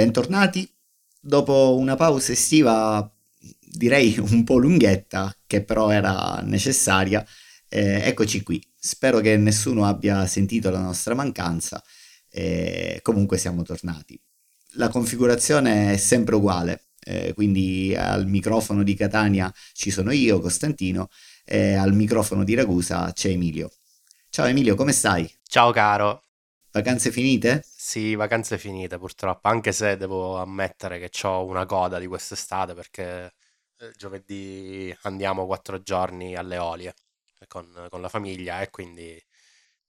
bentornati. Dopo una pausa estiva, direi un po' lunghetta, che però era necessaria, eh, eccoci qui. Spero che nessuno abbia sentito la nostra mancanza. Eh, comunque siamo tornati. La configurazione è sempre uguale, eh, quindi al microfono di Catania ci sono io, Costantino, e al microfono di Ragusa c'è Emilio. Ciao Emilio, come stai? Ciao caro. Vacanze finite? Sì, vacanze finite purtroppo, anche se devo ammettere che ho una coda di quest'estate perché eh, giovedì andiamo quattro giorni alle Olie con, con la famiglia e quindi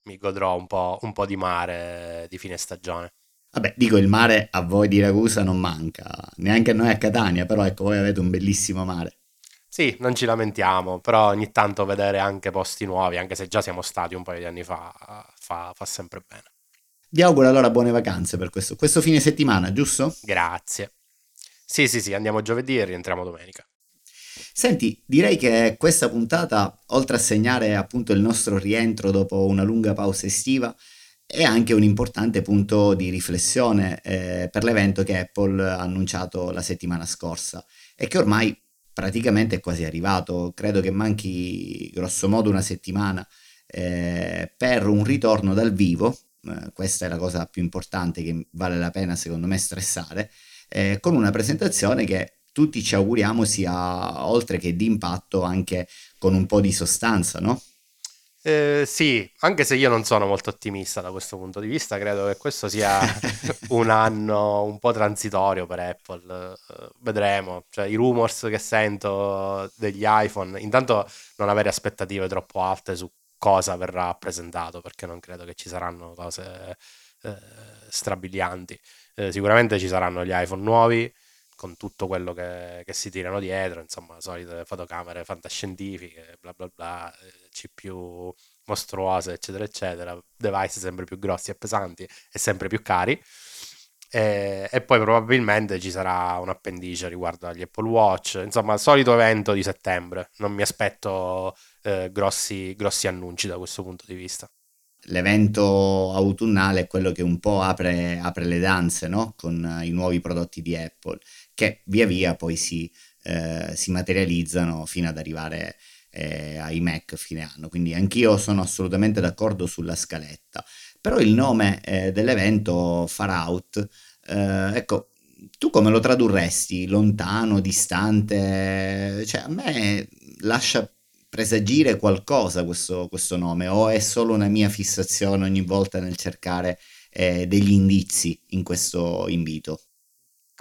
mi godrò un po', un po' di mare di fine stagione. Vabbè, dico il mare a voi di Ragusa non manca, neanche a noi a Catania, però ecco, voi avete un bellissimo mare. Sì, non ci lamentiamo, però ogni tanto vedere anche posti nuovi, anche se già siamo stati un paio di anni fa, fa, fa sempre bene. Vi auguro allora buone vacanze per questo, questo fine settimana, giusto? Grazie. Sì, sì, sì, andiamo giovedì e rientriamo domenica. Senti, direi che questa puntata, oltre a segnare appunto il nostro rientro dopo una lunga pausa estiva, è anche un importante punto di riflessione eh, per l'evento che Apple ha annunciato la settimana scorsa e che ormai praticamente è quasi arrivato. Credo che manchi grosso modo una settimana eh, per un ritorno dal vivo eh, questa è la cosa più importante che vale la pena secondo me stressare, eh, con una presentazione che tutti ci auguriamo sia oltre che di impatto anche con un po' di sostanza, no? Eh, sì, anche se io non sono molto ottimista da questo punto di vista, credo che questo sia un anno un po' transitorio per Apple. Uh, vedremo, cioè, i rumors che sento degli iPhone, intanto non avere aspettative troppo alte su cosa verrà presentato, perché non credo che ci saranno cose eh, strabilianti. Eh, sicuramente ci saranno gli iPhone nuovi con tutto quello che, che, si tirano dietro, insomma, solite fotocamere fantascientifiche, bla bla bla, eh, CPU mostruose, eccetera, eccetera, device sempre più grossi e pesanti e sempre più cari. E, e, poi probabilmente ci sarà un appendice riguardo agli Apple Watch, insomma, il solito evento di settembre. Non mi aspetto eh, grossi, grossi annunci da questo punto di vista. L'evento autunnale è quello che un po' apre, apre le danze no? con i nuovi prodotti di Apple, che via via poi si, eh, si materializzano fino ad arrivare eh, ai Mac fine anno. Quindi anch'io sono assolutamente d'accordo sulla scaletta. Però il nome eh, dell'evento Far Out, eh, ecco, tu come lo tradurresti? Lontano, distante? Cioè, a me lascia presagire qualcosa questo, questo nome o è solo una mia fissazione ogni volta nel cercare eh, degli indizi in questo invito?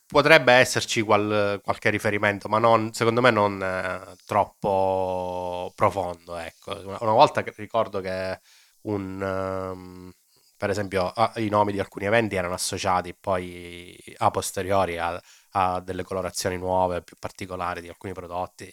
Potrebbe esserci qual, qualche riferimento, ma non, secondo me non eh, troppo profondo. Ecco. Una, volta che ricordo che un, um, per esempio i nomi di alcuni eventi erano associati poi a posteriori a, a delle colorazioni nuove, più particolari di alcuni prodotti,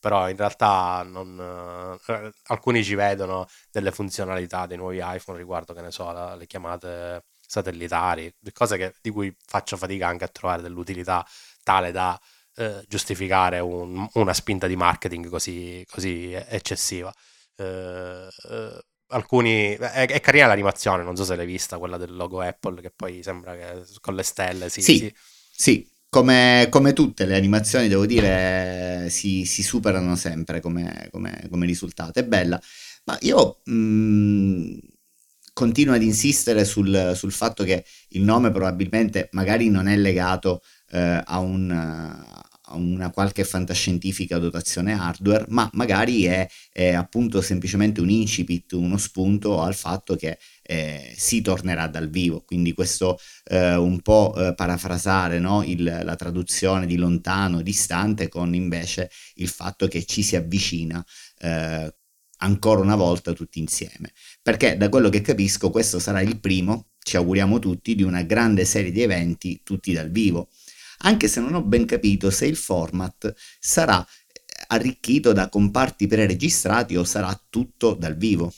però in realtà non, eh, alcuni ci vedono delle funzionalità dei nuovi iPhone riguardo, che ne so, la, le chiamate satellitari, cose che, di cui faccio fatica anche a trovare dell'utilità tale da eh, giustificare un, una spinta di marketing così, così eccessiva. Eh, eh alcuni è, è, carina l'animazione, non so se l'hai vista, quella del logo Apple che poi sembra che con le stelle sì, sì, sì. sì. Come, come, tutte le animazioni, devo dire, si, si superano sempre come, come, come, risultato. È bella, ma io mh, mm, continuo ad insistere sul, sul, fatto che il nome probabilmente magari non è legato eh, a un una qualche fantascientifica dotazione hardware, ma magari è, è, appunto semplicemente un incipit, uno spunto al fatto che eh, si tornerà dal vivo. Quindi questo eh, un po' eh, parafrasare no? il, la traduzione di lontano, distante, con invece il fatto che ci si avvicina eh, ancora una volta tutti insieme. Perché da quello che capisco questo sarà il primo, ci auguriamo tutti, di una grande serie di eventi tutti dal vivo anche se non ho ben capito se il format sarà arricchito da comparti preregistrati o sarà tutto dal vivo.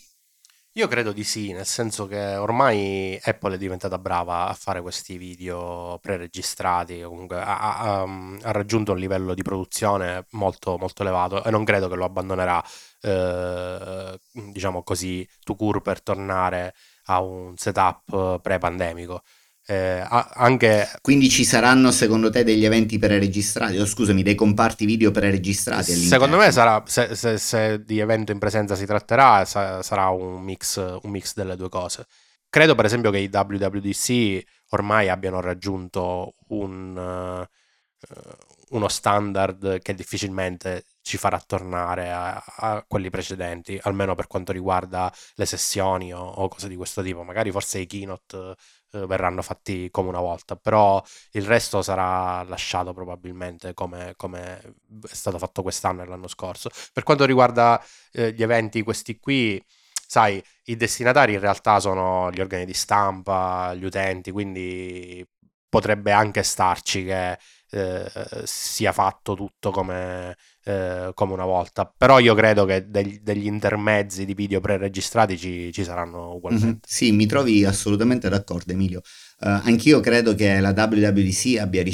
Io credo di sì, nel senso che ormai Apple è diventata brava a fare questi video preregistrati, comunque ha, ha, ha raggiunto un livello di produzione molto, molto elevato e non credo che lo abbandonerà, eh, diciamo così, to cure per tornare a un setup pre-pandemico Eh, anche... Quindi ci saranno secondo te degli eventi preregistrati, o scusami, dei comparti video preregistrati? Secondo me sarà, se, se, se, di evento in presenza si tratterà, sa, sarà un mix, un mix delle due cose. Credo per esempio che i WWDC ormai abbiano raggiunto un, uh, uno standard che difficilmente ci farà tornare a, a, quelli precedenti, almeno per quanto riguarda le sessioni o, o cose di questo tipo. Magari forse i keynote eh, verranno fatti come una volta, però il resto sarà lasciato probabilmente come, come è stato fatto quest'anno e l'anno scorso. Per quanto riguarda eh, gli eventi, questi qui, sai, i destinatari in realtà sono gli organi di stampa, gli utenti, quindi potrebbe anche starci che eh, sia fatto tutto come, eh, come, una volta. Però io credo che degli, degli intermezzi di video preregistrati ci, ci saranno ugualmente. Mm-hmm. Sì, mi trovi assolutamente d'accordo, Emilio. Uh, anch'io credo che la WWDC abbia,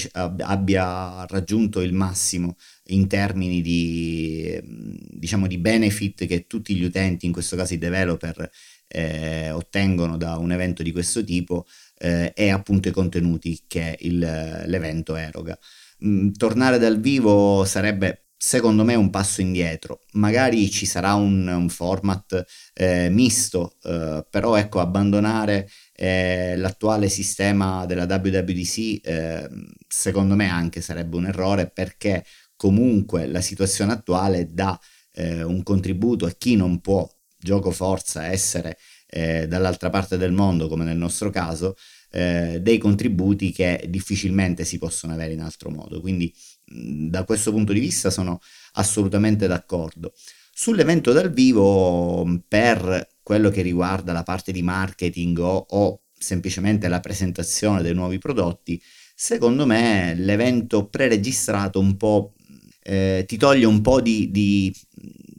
abbia, raggiunto il massimo in termini di, diciamo, di benefit che tutti gli utenti, in questo caso i developer, eh, ottengono da un evento di questo tipo eh, e appunto i contenuti che il, l'evento eroga. Mm, tornare dal vivo sarebbe secondo me un passo indietro. Magari ci sarà un, un format eh, misto, eh, però ecco, abbandonare eh, l'attuale sistema della WWDC eh, secondo me anche sarebbe un errore perché comunque la situazione attuale dà eh, un contributo a chi non può gioco forza essere eh, dall'altra parte del mondo, come nel nostro caso, dei contributi che difficilmente si possono avere in altro modo. Quindi da questo punto di vista sono assolutamente d'accordo. Sull'evento dal vivo, per quello che riguarda la parte di marketing o, o semplicemente la presentazione dei nuovi prodotti, secondo me l'evento preregistrato un po' eh, ti toglie un po' di, di,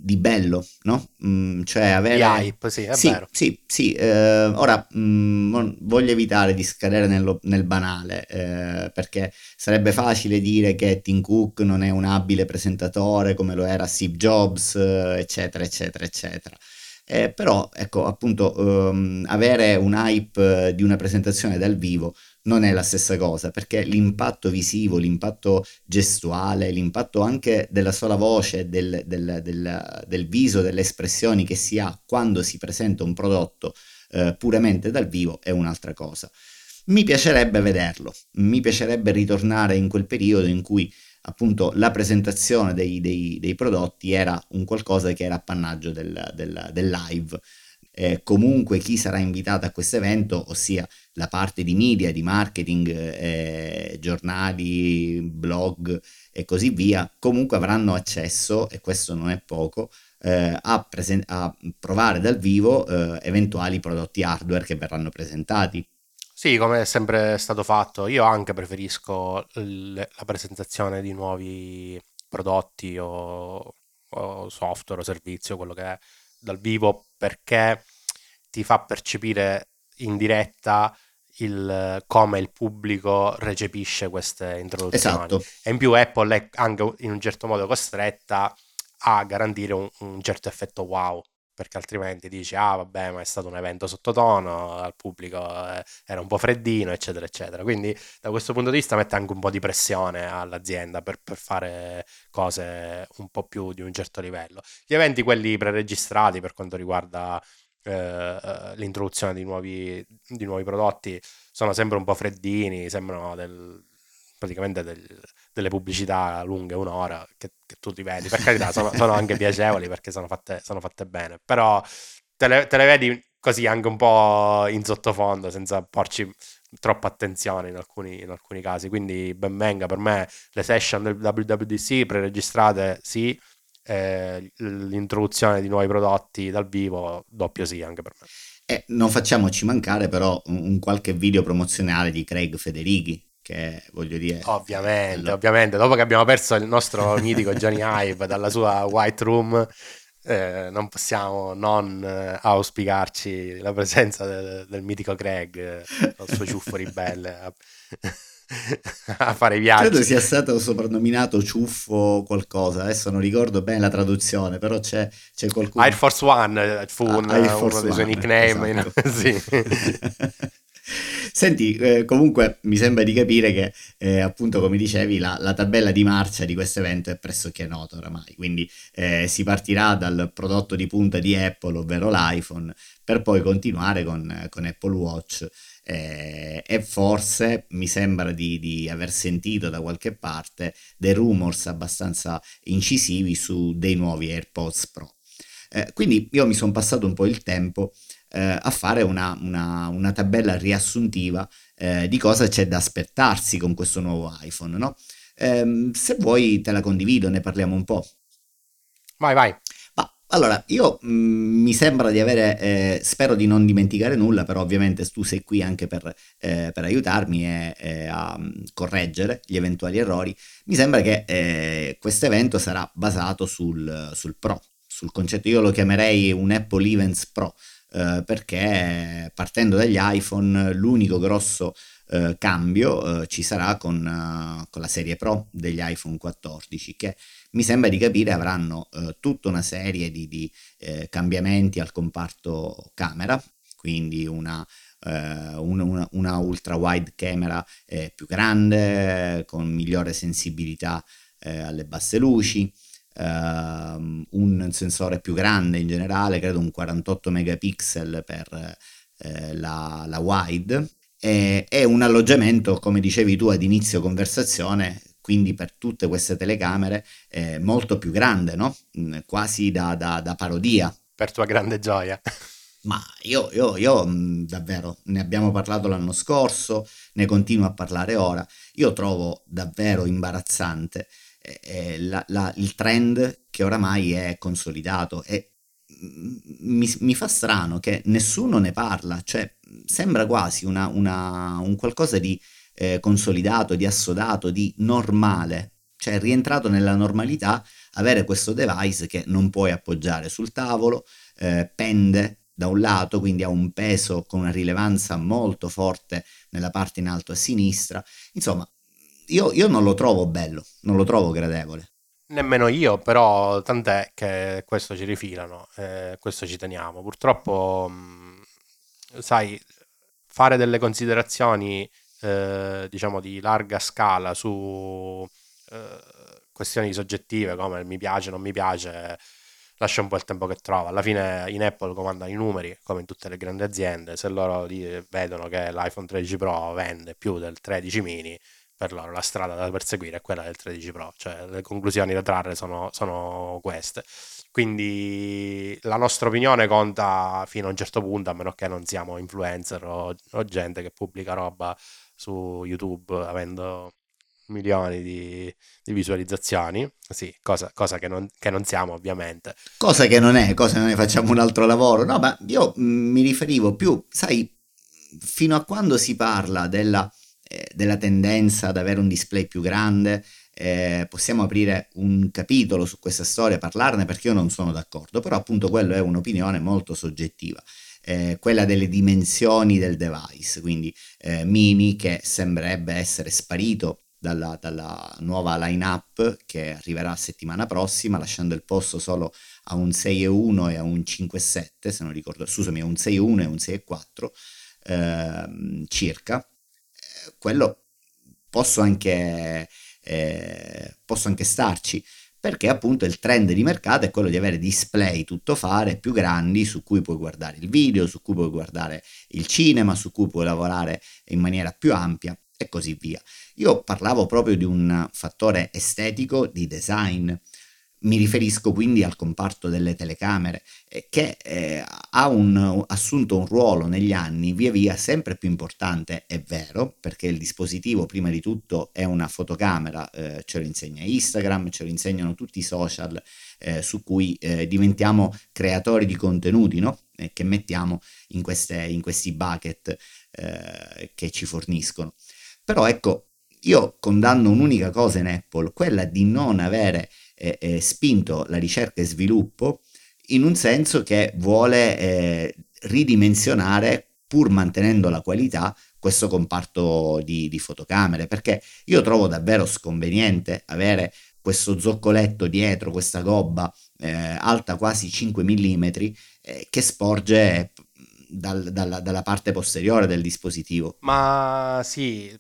di bello, no? Mm, cioè avere... Di hype, sì, è sì, vero. Sì, sì. Eh, ora mh, mm, voglio evitare di scadere nello, nel banale, eh, perché sarebbe facile dire che Tim Cook non è un abile presentatore come lo era Steve Jobs, eccetera, eccetera, eccetera. Eh, però, ecco, appunto, um, avere un hype di una presentazione dal vivo non è la stessa cosa, perché l'impatto visivo, l'impatto gestuale, l'impatto anche della sola voce, del, del, del, del viso, delle espressioni che si ha quando si presenta un prodotto eh, puramente dal vivo è un'altra cosa. Mi piacerebbe vederlo, mi piacerebbe ritornare in quel periodo in cui appunto la presentazione dei, dei, dei prodotti era un qualcosa che era appannaggio del, live. Eh, comunque chi sarà invitato a questo evento, ossia la parte di media, di marketing, eh, giornali, blog e così via, comunque avranno accesso, e questo non è poco, eh, a, presen- a, provare dal vivo eh, eventuali prodotti hardware che verranno presentati. Sì, come è sempre stato fatto, io anche preferisco l- la presentazione di nuovi prodotti o, o software o servizio, quello che è dal vivo, perché ti fa percepire in diretta il, come il pubblico recepisce queste introduzioni. Esatto. E in più Apple è anche in un certo modo costretta a garantire un, un certo effetto wow perché altrimenti dici ah vabbè ma è stato un evento sottotono al pubblico eh, era un po' freddino eccetera eccetera quindi da questo punto di vista mette anche un po' di pressione all'azienda per, per fare cose un po' più di un certo livello gli eventi quelli preregistrati per quanto riguarda eh, l'introduzione di nuovi, di nuovi, prodotti sono sempre un po' freddini, sembrano del, praticamente del, delle pubblicità lunghe un'ora che, che, tu ti vedi. Per carità, sono, sono anche piacevoli perché sono fatte, sono fatte bene, però te le, te le, vedi così anche un po' in sottofondo senza porci troppa attenzione in alcuni, in alcuni casi. Quindi ben venga per me le session del WWDC preregistrate sì, eh, l'introduzione di nuovi prodotti dal vivo, doppio sì anche per me. E non facciamoci mancare però un, qualche video promozionale di Craig Federighi, che voglio dire... Ovviamente, allora... ovviamente, dopo che abbiamo perso il nostro mitico Johnny Hive dalla sua White Room, eh, non possiamo non eh, auspicarci la presenza del, del mitico Craig, eh, il suo ciuffo ribelle. a fare viaggi. Credo sia stato soprannominato ciuffo qualcosa, adesso non ricordo bene la traduzione, però c'è, c'è qualcuno... Air Force One fu ah, un, Force uno dei suoi nickname. Esatto. sì. Senti, eh, comunque mi sembra di capire che, eh, appunto, come dicevi, la, la, tabella di marcia di questo evento è pressoché nota oramai. Quindi eh, si partirà dal prodotto di punta di Apple, ovvero l'iPhone, per poi continuare con, con Apple Watch. Eh, e forse mi sembra di, di, aver sentito da qualche parte dei rumors abbastanza incisivi su dei nuovi AirPods Pro. Eh, quindi io mi sono passato un po' il tempo eh, a fare una, una, una tabella riassuntiva eh, di cosa c'è da aspettarsi con questo nuovo iPhone. No? Eh, se vuoi te la condivido, ne parliamo un po'. Vai, vai. Allora, io mh, mm, mi sembra di avere, eh, spero di non dimenticare nulla, però ovviamente tu sei qui anche per, eh, per aiutarmi e, e, a mm, correggere gli eventuali errori. Mi sembra che eh, questo evento sarà basato sul, sul Pro, sul concetto, io lo chiamerei un Apple Events Pro, eh, perché partendo dagli iPhone l'unico grosso eh, cambio eh, ci sarà con, con, la serie Pro degli iPhone 14 che mi sembra di capire avranno eh, tutta una serie di, di cambiamenti al comparto camera, quindi una, una, una, ultra wide camera più grande con migliore sensibilità alle basse luci, uh, un sensore più grande in generale, credo un 48 megapixel per eh, la, la, wide, e, un alloggiamento, come dicevi tu ad inizio conversazione, quindi per tutte queste telecamere eh, molto più grande, no? Mm, quasi da, da, da parodia. Per tua grande gioia. Ma io, io, io, mm, davvero ne abbiamo parlato l'anno scorso, ne continuo a parlare ora. Io trovo davvero imbarazzante eh, la, la, il trend che oramai è consolidato e mi, mi, fa strano che nessuno ne parla, cioè sembra quasi una, una, un qualcosa di eh, consolidato, di assodato, di normale, cioè rientrato nella normalità avere questo device che non puoi appoggiare sul tavolo, eh, pende da un lato, quindi ha un peso con una rilevanza molto forte nella parte in alto a sinistra, insomma io, io non lo trovo bello, non lo trovo gradevole. Nemmeno io, però tant'è che questo ci rifilano, eh, questo ci teniamo. Purtroppo, mh, sai, fare delle considerazioni, eh, diciamo, di larga scala su eh, questioni soggettive come mi piace, non mi piace, lascia un po' il tempo che trova. Alla fine in Apple comandano i numeri, come in tutte le grandi aziende. Se loro vedono che l'iPhone 13 Pro vende più del 13 mini, per loro la strada da perseguire è quella del 13 Pro, cioè le conclusioni da trarre sono, sono queste. Quindi la nostra opinione conta fino a un certo punto, a meno che non siamo influencer o, o gente che pubblica roba su YouTube avendo milioni di, di visualizzazioni, sì, cosa, cosa che, non, che, non, siamo ovviamente. Cosa che non è, cosa noi facciamo un altro lavoro, no, ma io mm, mi riferivo più, sai, fino a quando si parla della eh, della tendenza ad avere un display più grande. Eh, possiamo aprire un capitolo su questa storia, parlarne perché io non sono d'accordo, però appunto quello è un'opinione molto soggettiva. Eh, quella delle dimensioni del device, quindi eh, mini che sembrerebbe essere sparito dalla, dalla nuova line-up che arriverà settimana prossima, lasciando il posto solo a un 6.1 e a un 5.7, se non ricordo, scusami, a un 6.1 e un 6.4 eh, circa. Quello posso anche, eh, posso anche starci perché appunto il trend di mercato è quello di avere display tutto fare più grandi su cui puoi guardare il video, su cui puoi guardare il cinema, su cui puoi lavorare in maniera più ampia e così via. Io parlavo proprio di un fattore estetico di design mi riferisco quindi al comparto delle telecamere, eh, che eh, ha un, assunto un ruolo negli anni via via sempre più importante, è vero, perché il dispositivo prima di tutto è una fotocamera, eh, ce lo insegna Instagram, ce lo insegnano tutti i social eh, su cui eh, diventiamo creatori di contenuti, no? che mettiamo in, queste, in questi bucket eh, che ci forniscono. Però ecco, io condanno un'unica cosa in Apple, quella di non avere eh, spinto la ricerca e sviluppo in un senso che vuole eh, ridimensionare, pur mantenendo la qualità, questo comparto di, di, fotocamere, perché io trovo davvero sconveniente avere questo zoccoletto dietro, questa gobba eh, alta quasi 5 mm, eh, che sporge dal, dalla, dalla, parte posteriore del dispositivo. Ma sì,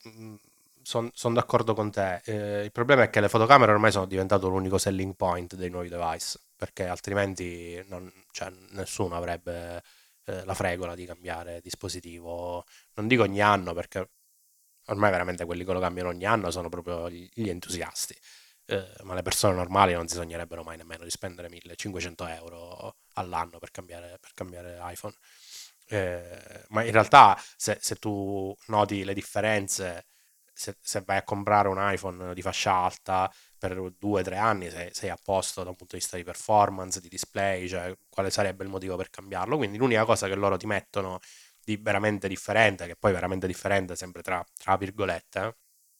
sono son d'accordo con te. Eh, il problema è che le fotocamere ormai sono diventate l'unico selling point dei nuovi device, perché altrimenti non, cioè, nessuno avrebbe eh, la fregola di cambiare dispositivo. Non dico ogni anno, perché ormai veramente quelli che lo cambiano ogni anno sono proprio gli entusiasti. Eh, ma le persone normali non si sognerebbero mai nemmeno di spendere 1500 euro all'anno per cambiare, per cambiare iPhone. Eh, ma in realtà se, se, tu noti le differenze, se, se, vai a comprare un iPhone di fascia alta per due o tre anni sei, sei, a posto da un punto di vista di performance, di display, cioè quale sarebbe il motivo per cambiarlo. Quindi l'unica cosa che loro ti mettono di veramente differente, che poi veramente differente sempre tra, tra virgolette,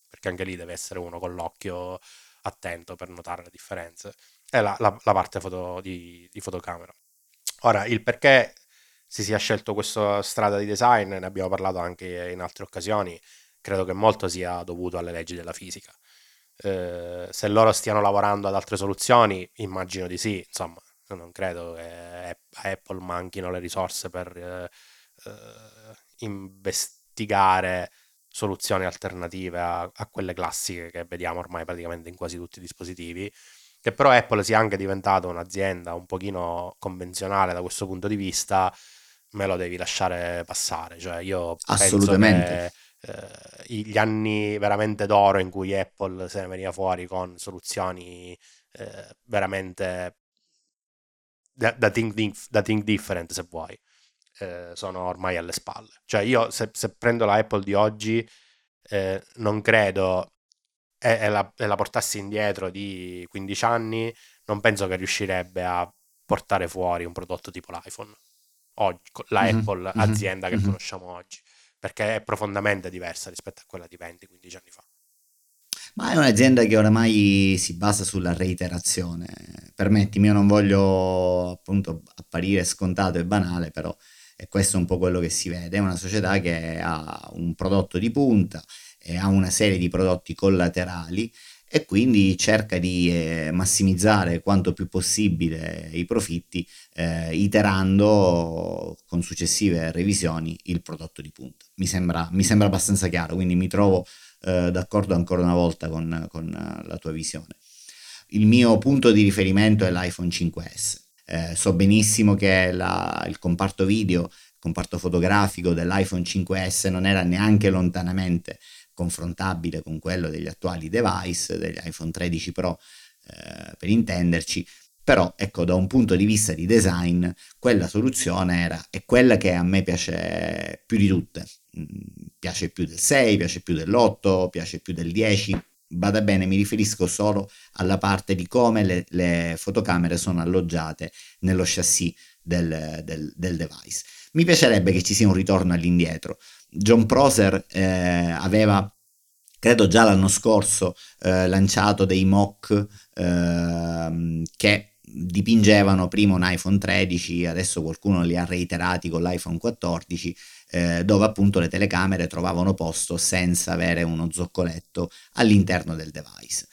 perché anche lì deve essere uno con l'occhio attento per notare le differenze, è la, la, la parte foto di, di, fotocamera. Ora, il perché si sia scelto questa strada di design, ne abbiamo parlato anche in altre occasioni, credo che molto sia dovuto alle leggi della fisica. Eh, se loro stiano lavorando ad altre soluzioni, immagino di sì, insomma, non credo che a Apple manchino le risorse per eh, eh, investigare soluzioni alternative a, a, quelle classiche che vediamo ormai praticamente in quasi tutti i dispositivi. Che però Apple sia anche diventata un'azienda un pochino convenzionale da questo punto di vista, me lo devi lasciare passare. Cioè, io Assolutamente. Che, eh, gli anni veramente d'oro in cui Apple se ne veniva fuori con soluzioni eh, veramente da, da, think, da think different, se vuoi eh, sono ormai alle spalle. Cioè io se, se prendo la Apple di oggi eh, non credo e, e, la, e, la, portassi indietro di 15 anni, non penso che riuscirebbe a portare fuori un prodotto tipo l'iPhone. Oggi, la mm-hmm. Apple mm-hmm. azienda che mm-hmm. conosciamo oggi, perché è profondamente diversa rispetto a quella di 20-15 anni fa. Ma è un'azienda che oramai si basa sulla reiterazione. Permettimi, io non voglio appunto apparire scontato e banale, però e questo è un po' quello che si vede, è una società che ha un prodotto di punta e ha una serie di prodotti collaterali e quindi cerca di eh, massimizzare quanto più possibile i profitti eh, iterando con successive revisioni il prodotto di punta. Mi sembra, mi sembra abbastanza chiaro, quindi mi trovo eh, d'accordo ancora una volta con, con la tua visione. Il mio punto di riferimento è l'iPhone 5S eh, so benissimo che la, il comparto video, il comparto fotografico dell'iPhone 5S non era neanche lontanamente confrontabile con quello degli attuali device, degli iPhone 13 Pro eh, per intenderci, però ecco da un punto di vista di design quella soluzione era, è quella che a me piace più di tutte, mm, piace più del 6, piace più dell'8, piace più del 10, Bada bene, mi riferisco solo alla parte di come le, le fotocamere sono alloggiate nello chassis del, del, del, device. Mi piacerebbe che ci sia un ritorno all'indietro. John Prosser eh, aveva, credo già l'anno scorso, eh, lanciato dei mock eh, che dipingevano prima un iPhone 13, adesso qualcuno li ha reiterati con l'iPhone 14 eh, dove appunto le telecamere trovavano posto senza avere uno zoccoletto all'interno del device.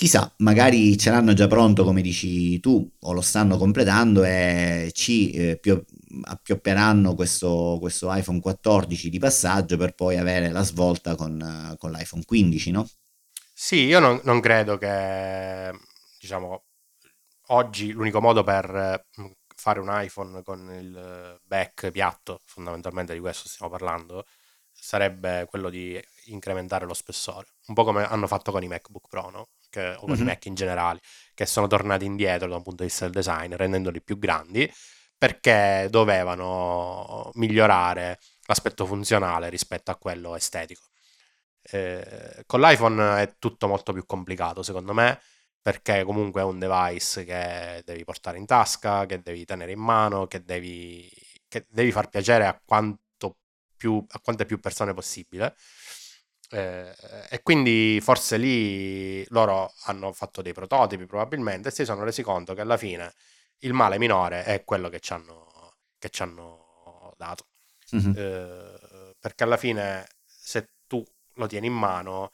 Chissà, magari ce l'hanno già pronto come dici tu o lo stanno completando e ci eh, pio- appioppieranno questo, questo, iPhone 14 di passaggio per poi avere la svolta con, con l'iPhone 15, no? Sì, io non, non credo che, diciamo, oggi l'unico modo per fare un iPhone con il back piatto, fondamentalmente di questo stiamo parlando, sarebbe quello di incrementare lo spessore, un po' come hanno fatto con i MacBook Pro, no? Che, o con mm-hmm. i Mac in generale, che sono tornati indietro da un punto di vista del design, rendendoli più grandi, perché dovevano migliorare l'aspetto funzionale rispetto a quello estetico. Eh, con l'iPhone è tutto molto più complicato, secondo me, perché comunque è un device che devi portare in tasca, che devi tenere in mano, che devi, che devi far piacere a, più, a quante più persone possibile. Eh, e quindi forse lì loro hanno fatto dei prototipi probabilmente e si sono resi conto che alla fine il male minore è quello che ci hanno, che ci hanno dato. Mm-hmm. Eh, perché alla fine se tu lo tieni in mano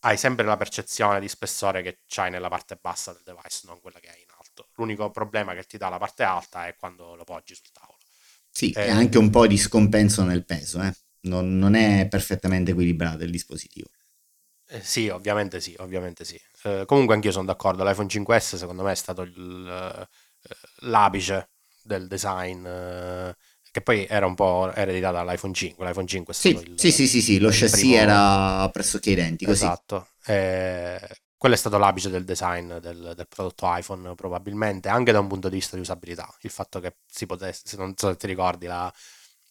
hai sempre la percezione di spessore che c'hai nella parte bassa del device, non quella che hai in alto. L'unico problema che ti dà la parte alta è quando lo poggi sul tavolo. Sì, eh, e anche un po' di scompenso nel peso, eh? Non, non, è perfettamente equilibrato il dispositivo. Eh, sì, ovviamente sì, ovviamente sì. Eh, comunque anch'io sono d'accordo, l'iPhone 5S secondo me è stato il, eh, l'apice del design eh, che poi era un po' ereditata dall'iPhone 5. L'iPhone 5 è stato sì, il, sì, sì, sì, sì, lo chassis primo... era pressoché identico. Esatto. Sì. Eh, quello è stato l'apice del design del, del, prodotto iPhone, probabilmente, anche da un punto di vista di usabilità. Il fatto che si potesse, non so se ti ricordi, la,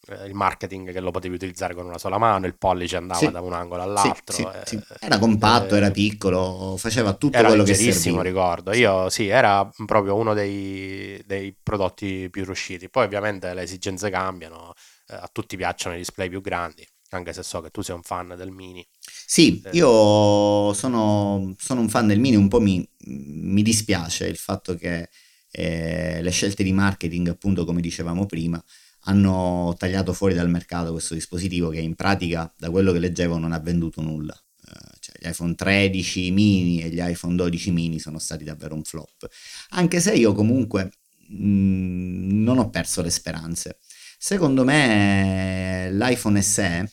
eh, il marketing che lo potevi utilizzare con una sola mano, il pollice andava sì, da un angolo all'altro. Sì, sì, eh, era compatto, eh, era piccolo, faceva tutto quello che serviva. ricordo. Io sì, era proprio uno dei, dei, prodotti più riusciti. Poi ovviamente le esigenze cambiano, eh, a tutti piacciono i display più grandi, anche se so che tu sei un fan del mini. Sì, eh. io sono, sono, un fan del mini, un po' mi, mi dispiace il fatto che le scelte di marketing, appunto come dicevamo prima, hanno tagliato fuori dal mercato questo dispositivo che in pratica, da quello che leggevo, non ha venduto nulla. Uh, cioè, gli iPhone 13 mini e gli iPhone 12 mini sono stati davvero un flop. Anche se io comunque mh, mm, non ho perso le speranze. Secondo me l'iPhone SE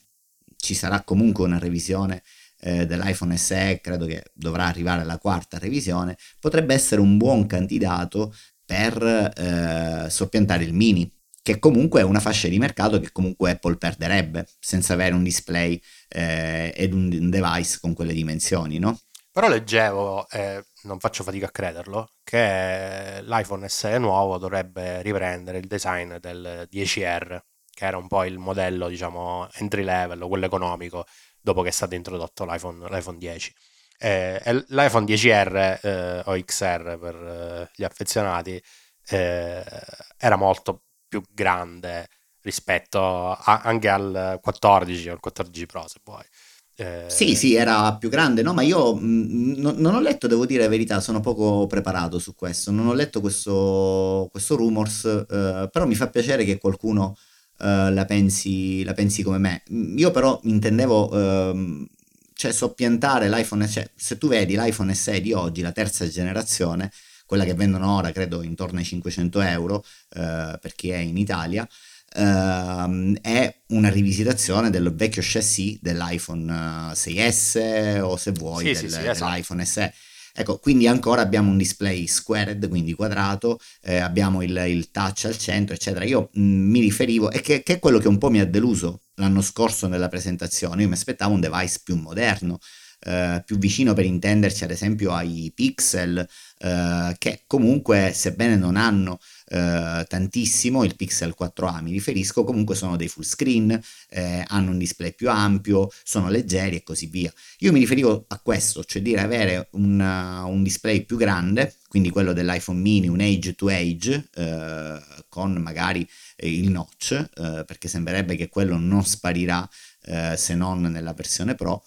ci sarà comunque una revisione eh, dell'iPhone SE, credo che dovrà arrivare alla quarta revisione, potrebbe essere un buon candidato per eh, soppiantare il mini che comunque è una fascia di mercato che comunque Apple perderebbe senza avere un display eh, ed un, device con quelle dimensioni, no? Però leggevo, eh, non faccio fatica a crederlo, che l'iPhone SE nuovo dovrebbe riprendere il design del 10R, che era un po' il modello, diciamo, entry level, quello economico, dopo che è stato introdotto l'iPhone, l'iPhone 10. Eh, l'iPhone 10R eh, o XR per eh, gli affezionati eh, era molto più grande rispetto a, anche al 14 o al 14 Pro se vuoi. Eh... Sì, sì, era più grande, no? Ma io mh, mm, non, non ho letto, devo dire la verità, sono poco preparato su questo. Non ho letto questo, questo rumors, eh, però mi fa piacere che qualcuno eh, la, pensi, la, pensi, come me. Io però intendevo, ehm, cioè, soppiantare l'iPhone, cioè, se tu vedi l'iPhone SE di oggi, la terza generazione, quella che vendono ora credo intorno ai 500 euro eh, per chi è in Italia, Uh, è una rivisitazione del vecchio chassis dell'iPhone 6S eh, o se vuoi sì, del, sì, sì, esatto. dell'iPhone SE. Ecco, quindi ancora abbiamo un display squared, quindi quadrato, eh, abbiamo il, il, touch al centro, eccetera. Io mh, mm, mi riferivo, e che, che, è quello che un po' mi ha deluso l'anno scorso nella presentazione, io mi aspettavo un device più moderno, eh, più vicino per intenderci ad esempio ai pixel, eh, che comunque sebbene non hanno eh, tantissimo, il Pixel 4a mi riferisco, comunque sono dei full screen, eh, hanno un display più ampio, sono leggeri e così via. Io mi riferivo a questo, cioè dire avere una, un display più grande, quindi quello dell'iPhone mini, un age to age, eh, con magari il notch, perché sembrerebbe che quello non sparirà se non nella versione Pro,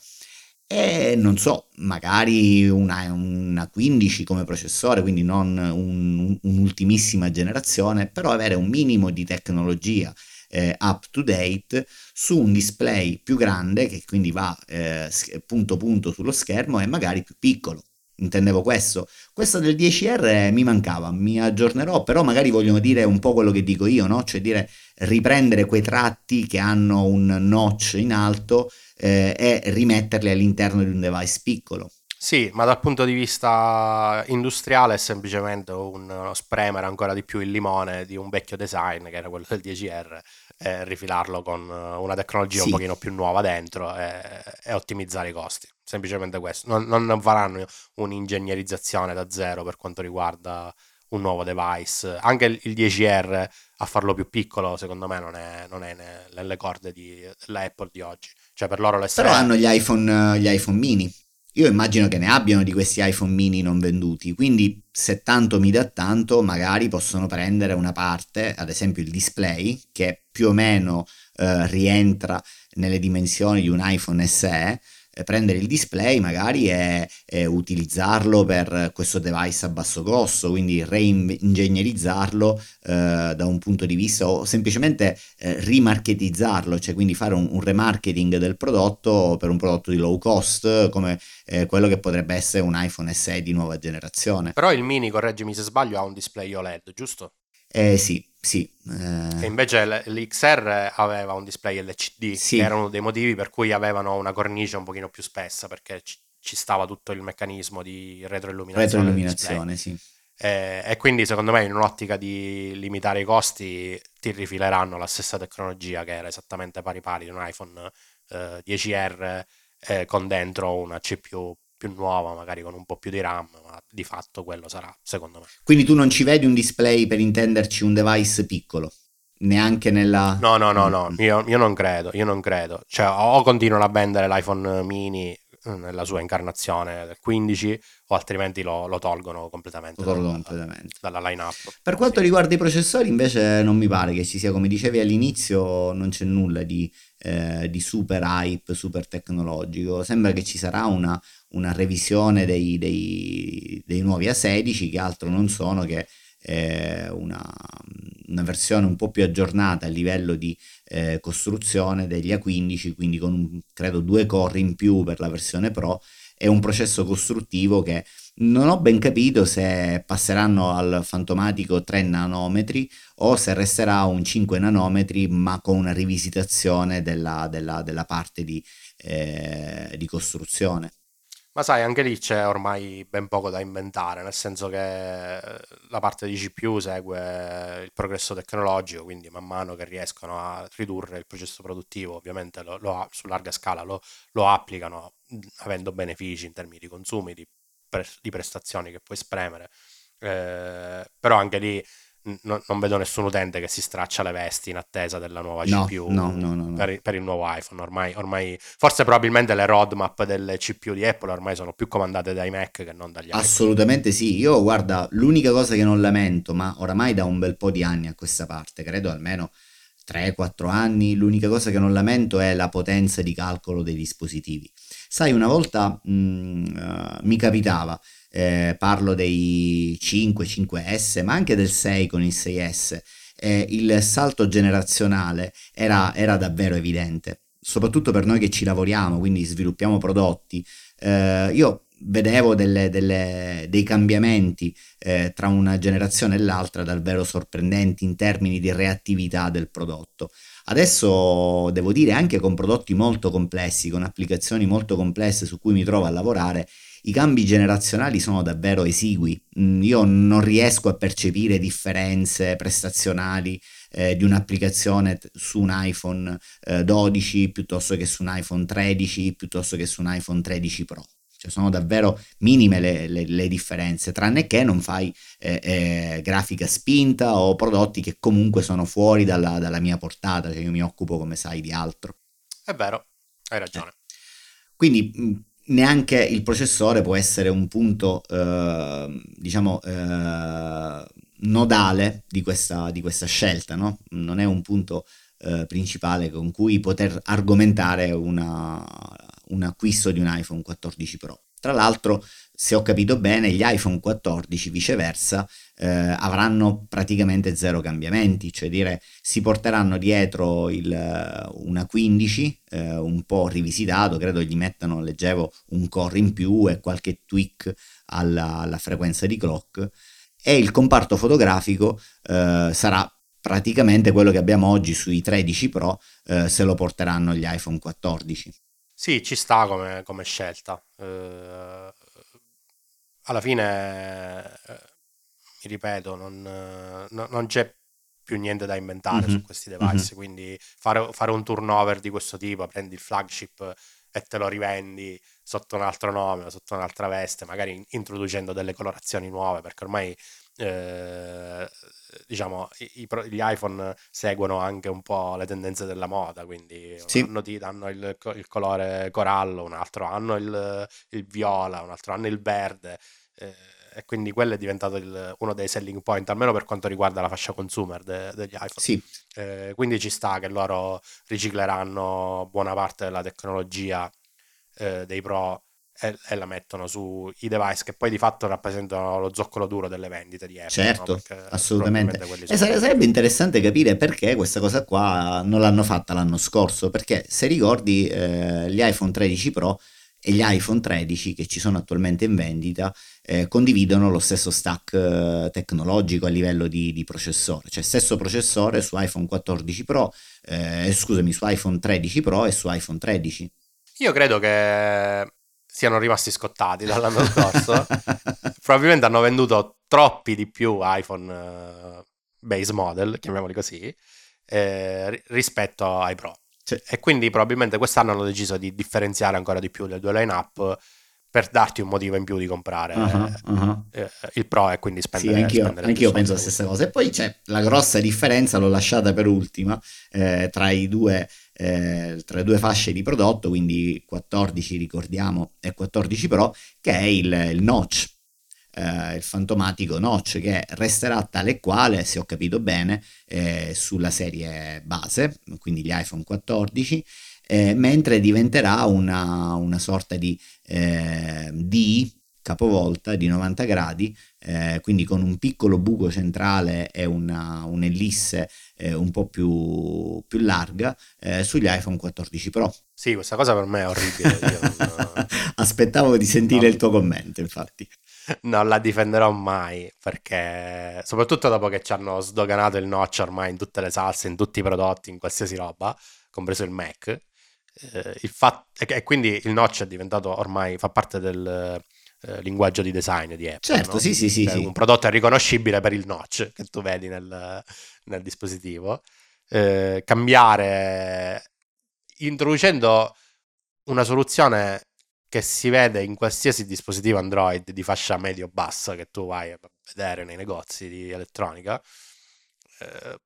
e non so, magari una, una 15 come processore, quindi non un, un'ultimissima generazione, però avere un minimo di tecnologia eh, up to date su un display più grande che quindi va eh, punto punto sullo schermo e magari più piccolo. Intendevo questo. Questo del 10R mi mancava, mi aggiornerò, però magari vogliono dire un po' quello che dico io, no? Cioè dire riprendere quei tratti che hanno un notch in alto eh, e rimetterli all'interno di un device piccolo. Sì, ma dal punto di vista industriale è semplicemente uno spremere ancora di più il limone di un vecchio design che era quello del 10R e rifilarlo con una tecnologia sì. un pochino più nuova dentro e, e, ottimizzare i costi. Semplicemente questo. Non, non faranno un'ingegnerizzazione da zero per quanto riguarda un nuovo device. Anche il 10R a farlo più piccolo, secondo me, non è, non è nelle corde dell'Apple di oggi. Cioè per loro l'essere... Però hanno gli iPhone, gli iPhone mini. Io immagino che ne abbiano di questi iPhone mini non venduti, quindi se tanto mi dà tanto, magari possono prendere una parte, ad esempio il display, che più o meno eh, rientra nelle dimensioni di un iPhone SE, eh, prendere il display magari e, e, utilizzarlo per questo device a basso costo, quindi reingegnerizzarlo eh, da un punto di vista o semplicemente eh, rimarketizzarlo, cioè quindi fare un, un, remarketing del prodotto per un prodotto di low cost come eh, quello che potrebbe essere un iPhone SE di nuova generazione. Però il mini, correggimi se sbaglio, ha un display OLED, giusto? Eh sì, sì. Eh... E invece l'XR aveva un display LCD, sì. che era uno dei motivi per cui avevano una cornice un pochino più spessa, perché ci, ci stava tutto il meccanismo di retroilluminazione. Retroilluminazione, sì. E, e, quindi secondo me in un'ottica di limitare i costi ti rifileranno la stessa tecnologia che era esattamente pari pari di un iPhone eh, 10R eh, con dentro una CPU più nuova, magari con un po' più di RAM, ma di fatto quello sarà, secondo me. Quindi tu non ci vedi un display, per intenderci, un device piccolo? Neanche nella... No, no, no, no, io, io non credo, io non credo. Cioè, o continuano a vendere l'iPhone mini eh, nella sua incarnazione del 15 o altrimenti lo, lo tolgono completamente, lo tolgono dalla, completamente. dalla line-up. Per quanto sì. riguarda i processori invece non mi pare che ci sia, come dicevi all'inizio, non c'è nulla di, eh, di super hype, super tecnologico. Sembra che ci sarà una, una revisione dei, dei, dei, nuovi A16 che altro non sono che eh, una, una, versione un po' più aggiornata a livello di eh, costruzione degli A15, quindi con un, credo due core in più per la versione Pro e un processo costruttivo che non ho ben capito se passeranno al fantomatico 3 nanometri o se resterà un 5 nanometri ma con una rivisitazione della, della, della parte di, eh, di costruzione. Ma sai, anche lì c'è ormai ben poco da inventare, nel senso che eh, la parte di CPU segue il progresso tecnologico, quindi man mano che riescono a ridurre il processo produttivo, ovviamente lo, lo, su larga scala lo, lo, applicano avendo benefici in termini di consumi, di, pre, di prestazioni che puoi spremere. Eh, però anche lì no, non vedo nessun utente che si straccia le vesti in attesa della nuova no, CPU no, per, per, il nuovo iPhone. Ormai, ormai, forse probabilmente le roadmap delle CPU di Apple ormai sono più comandate dai Mac che non dagli iPhone. Assolutamente sì. Io guarda, l'unica cosa che non lamento, ma oramai da un bel po' di anni a questa parte, credo almeno 3-4 anni, l'unica cosa che non lamento è la potenza di calcolo dei dispositivi. Sai, una volta mh, uh, mi capitava eh, parlo dei 5, 5S, ma anche del 6 con il 6S, eh, il salto generazionale era, era, davvero evidente, soprattutto per noi che ci lavoriamo, quindi sviluppiamo prodotti. Eh, io vedevo delle, delle, dei cambiamenti eh, tra una generazione e l'altra davvero sorprendenti in termini di reattività del prodotto. Adesso devo dire anche con prodotti molto complessi, con applicazioni molto complesse su cui mi trovo a lavorare, i cambi generazionali sono davvero esigui. Mm, io non riesco a percepire differenze prestazionali eh, di un'applicazione su un iPhone eh, 12 piuttosto che su un iPhone 13 piuttosto che su un iPhone 13 Pro. Cioè sono davvero minime le, le, le differenze, tranne che non fai eh, eh, grafica spinta o prodotti che comunque sono fuori dalla, dalla mia portata, cioè io mi occupo, come sai, di altro. È vero, hai ragione. Quindi mm, neanche il processore può essere un punto, eh, diciamo, eh, nodale di questa, di questa, scelta, no? Non è un punto eh, principale con cui poter argomentare una, un acquisto di un iPhone 14 Pro. Tra l'altro, se ho capito bene, gli iPhone 14 viceversa eh, avranno praticamente zero cambiamenti, cioè dire si porteranno dietro il, una 15 eh, un po' rivisitato, credo gli mettano, leggevo, un core in più e qualche tweak alla, alla frequenza di clock e il comparto fotografico eh, sarà praticamente quello che abbiamo oggi sui 13 Pro eh, se lo porteranno gli iPhone 14. Sì, ci sta come, come scelta. Eh, alla fine, eh, mi ripeto, non, eh, no- non c'è più niente da inventare su questi device, mhm. quindi fare, fare un turnover di questo tipo, prendi il flagship e te lo rivendi sotto un altro nome sotto un'altra veste, magari introducendo delle colorazioni nuove, perché ormai eh, diciamo i, gli iPhone seguono anche un po' le tendenze della moda, quindi sì. un anno ti danno il, il, colore corallo, un altro anno il, il viola, un altro anno il verde. Eh, e quindi quello è diventato il, uno dei selling point, almeno per quanto riguarda la fascia consumer de, degli iPhone. Sì. Eh, quindi ci sta che loro ricicleranno buona parte della tecnologia eh, dei Pro e, e, la mettono sui device che poi di fatto rappresentano lo zoccolo duro delle vendite di Apple. Certo, no? assolutamente. E sarebbe interessante capire perché questa cosa qua non l'hanno fatta l'anno scorso, perché se ricordi eh, gli iPhone 13 Pro e gli iPhone 13 che ci sono attualmente in vendita eh, condividono lo stesso stack eh, tecnologico a livello di, di, processore, cioè stesso processore su iPhone 14 Pro, eh, scusami, su iPhone 13 Pro e su iPhone 13. Io credo che siano rimasti scottati dall'anno scorso. Probabilmente hanno venduto troppi di più iPhone uh, base model, chiamiamoli così, eh, rispetto ai Pro. Sì. E quindi probabilmente quest'anno hanno deciso di differenziare ancora di più le due line-up per darti un motivo in più di comprare uh-huh, uh-huh. Eh, il Pro e quindi spendere. Sì, anch'io, spendere anch'io penso la stessa cosa. E poi c'è la grossa differenza, l'ho lasciata per ultima, eh, tra, due, eh, tra le due fasce di prodotto, quindi 14 ricordiamo e 14 Pro, che è il, il notch eh, il fantomatico notch che resterà tale e quale, se ho capito bene, eh, sulla serie base, quindi gli iPhone 14, eh, mentre diventerà una, una sorta di eh, D capovolta di 90 gradi, eh, quindi con un piccolo buco centrale e una, un'ellisse eh, un po' più, più larga eh, sugli iPhone 14 Pro. Sì, questa cosa per me è orribile. non... Aspettavo di sentire no. il tuo commento, infatti non la difenderò mai perché soprattutto dopo che ci hanno sdoganato il notch ormai in tutte le salse, in tutti i prodotti, in qualsiasi roba, compreso il Mac. Eh, il fat- e quindi il notch è diventato ormai fa parte del eh, linguaggio di design di Apple. Certo, no? sì, sì, sì, cioè, sì, Un prodotto è riconoscibile per il notch che tu vedi nel, nel dispositivo. Eh, cambiare introducendo una soluzione che si vede in qualsiasi dispositivo Android di fascia medio-bassa che tu vai a vedere nei negozi di elettronica, eh,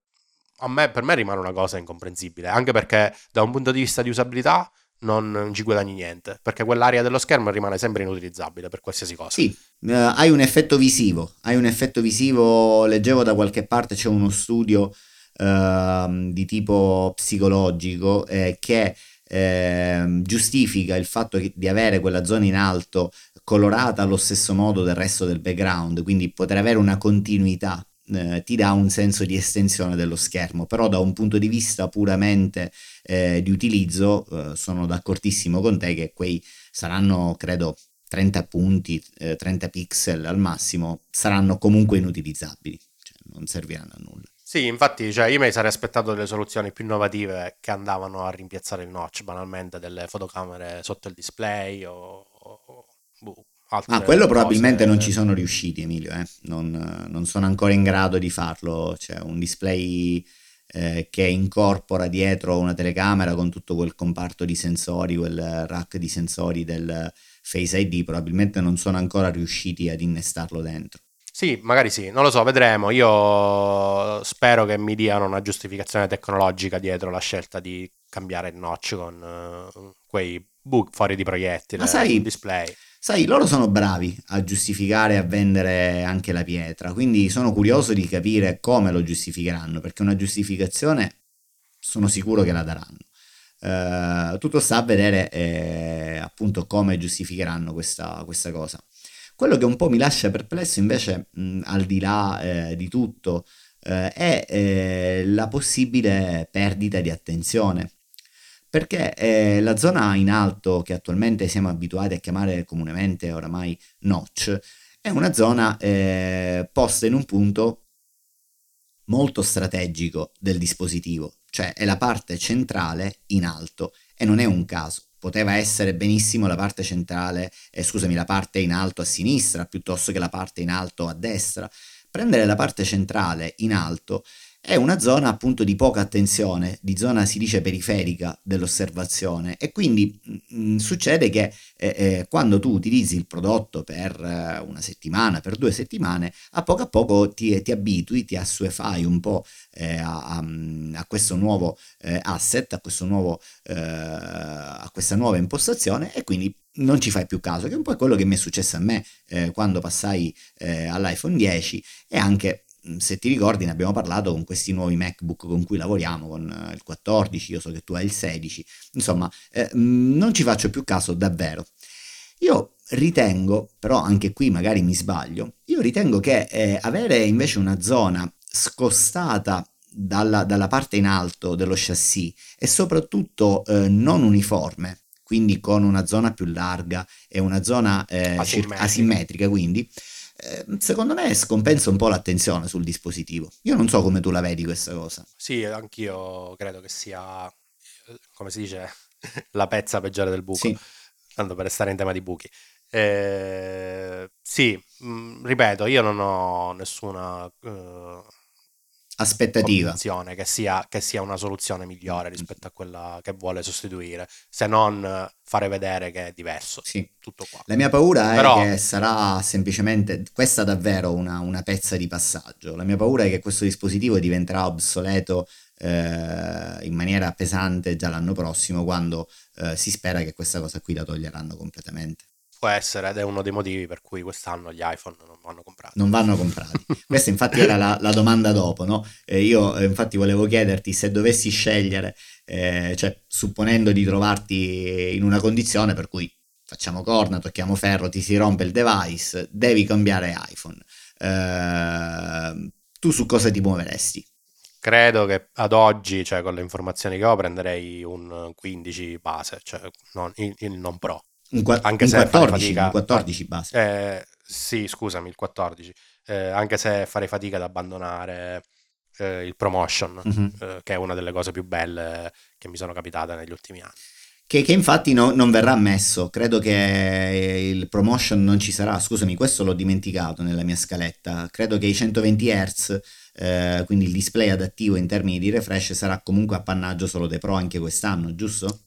a me, per me rimane una cosa incomprensibile, anche perché da un punto di vista di usabilità non ci guadagni niente, perché quell'area dello schermo rimane sempre inutilizzabile per qualsiasi cosa. Sì, uh, hai un effetto visivo, hai un effetto visivo, leggevo da qualche parte, c'è uno studio uh, di tipo psicologico eh, che eh, giustifica il fatto di avere quella zona in alto colorata allo stesso modo del resto del background, quindi poter avere una continuità eh, ti dà un senso di estensione dello schermo, però da un punto di vista puramente eh, di utilizzo eh, sono d'accordissimo con te che quei saranno, credo, 30 punti, 30 eh, pixel al massimo, saranno comunque inutilizzabili, cioè non serviranno a nulla. Sì, infatti, cioè, io mi sarei aspettato delle soluzioni più innovative che andavano a rimpiazzare il notch, banalmente delle fotocamere sotto il display o, o boh, Ah, quello probabilmente non ci sono riusciti, Emilio, eh? non, non, sono ancora in grado di farlo. C'è un display eh, che incorpora dietro una telecamera con tutto quel comparto di sensori, quel rack di sensori del Face ID, probabilmente non sono ancora riusciti ad innestarlo dentro. Sì, magari sì, non lo so, vedremo. Io spero che mi diano una giustificazione tecnologica dietro la scelta di cambiare il notch con uh, quei book fuori di proiettile, Ma sai, display. Sai, loro sono bravi a giustificare e a vendere anche la pietra, quindi sono curioso di capire come lo giustificheranno, perché una giustificazione sono sicuro che la daranno. Uh, tutto sta a vedere eh, appunto come giustificheranno questa, questa cosa. Quello che un po' mi lascia perplesso invece, mh, al di là eh, di tutto, eh, è eh, la possibile perdita di attenzione. Perché eh, la zona in alto, che attualmente siamo abituati a chiamare comunemente oramai notch, è una zona eh, posta in un punto molto strategico del dispositivo, cioè è la parte centrale in alto e non è un caso poteva essere benissimo la parte centrale, eh, scusami, la parte in alto a sinistra piuttosto che la parte in alto a destra. Prendere la parte centrale in alto è una zona appunto di poca attenzione, di zona si dice periferica dell'osservazione. E quindi mh, mm, succede che eh, eh, quando tu utilizzi il prodotto per eh, una settimana, per due settimane, a poco a poco ti, ti abitui, ti assuefai un po' eh, a, a, a, questo nuovo eh, asset, a, questo nuovo, eh, a questa nuova impostazione e quindi non ci fai più caso, che è un po' quello che mi è successo a me quando passai all'iPhone 10 e anche Mm, se ti ricordi ne abbiamo parlato con questi nuovi MacBook con cui lavoriamo, con eh, il 14, io so che tu hai il 16, insomma eh, non ci faccio più caso davvero. Io ritengo, però anche qui magari mi sbaglio, io ritengo che eh, avere invece una zona scostata dalla, dalla, parte in alto dello chassis e soprattutto eh, non uniforme, quindi con una zona più larga e una zona eh, Asimmetrica. asimmetrica, quindi eh, secondo me scompensa un po' l'attenzione sul dispositivo. Io non so come tu la vedi questa cosa. Sì, anch'io credo che sia, come si dice, la pezza peggiore del buco, Sì, tanto per restare in tema di buchi. Eh, sì, mh, ripeto, io non ho nessuna eh, aspettativa. che sia, che sia una soluzione migliore rispetto a quella che vuole sostituire, se non fare vedere che è diverso. Sì. Tutto qua. La mia paura è Però- che sarà semplicemente, questa davvero una, una pezza di passaggio. La mia paura è che questo dispositivo diventerà obsoleto eh, in maniera pesante già l'anno prossimo, quando eh, si spera che questa cosa qui la toglieranno completamente. Può essere ed è uno dei motivi per cui quest'anno gli iPhone non vanno comprati. Non vanno comprati. Questa infatti era la, la domanda dopo, no? Eh, io eh, infatti volevo chiederti se dovessi scegliere, eh, cioè supponendo di trovarti in una condizione per cui facciamo corna, tocchiamo ferro, ti si rompe il device, devi cambiare iPhone. Eh, tu su cosa ti muoveresti? Credo che ad oggi, cioè con le informazioni che ho, prenderei un 15 base, cioè non- il, il non Pro. Un, qua- Anche un se fare 14, fatica- un 14 base. Eh, sì, scusami, il 14. Eh, anche se farei fatica ad abbandonare eh, il promotion, Mhm. eh, che è una delle cose più belle che mi sono capitate negli ultimi anni. Che, che infatti no- non verrà messo, credo che il promotion non ci sarà, scusami, questo l'ho dimenticato nella mia scaletta, credo che i 120 Hz, eh, quindi il display adattivo in termini di refresh, sarà comunque appannaggio solo dei Pro anche quest'anno, giusto?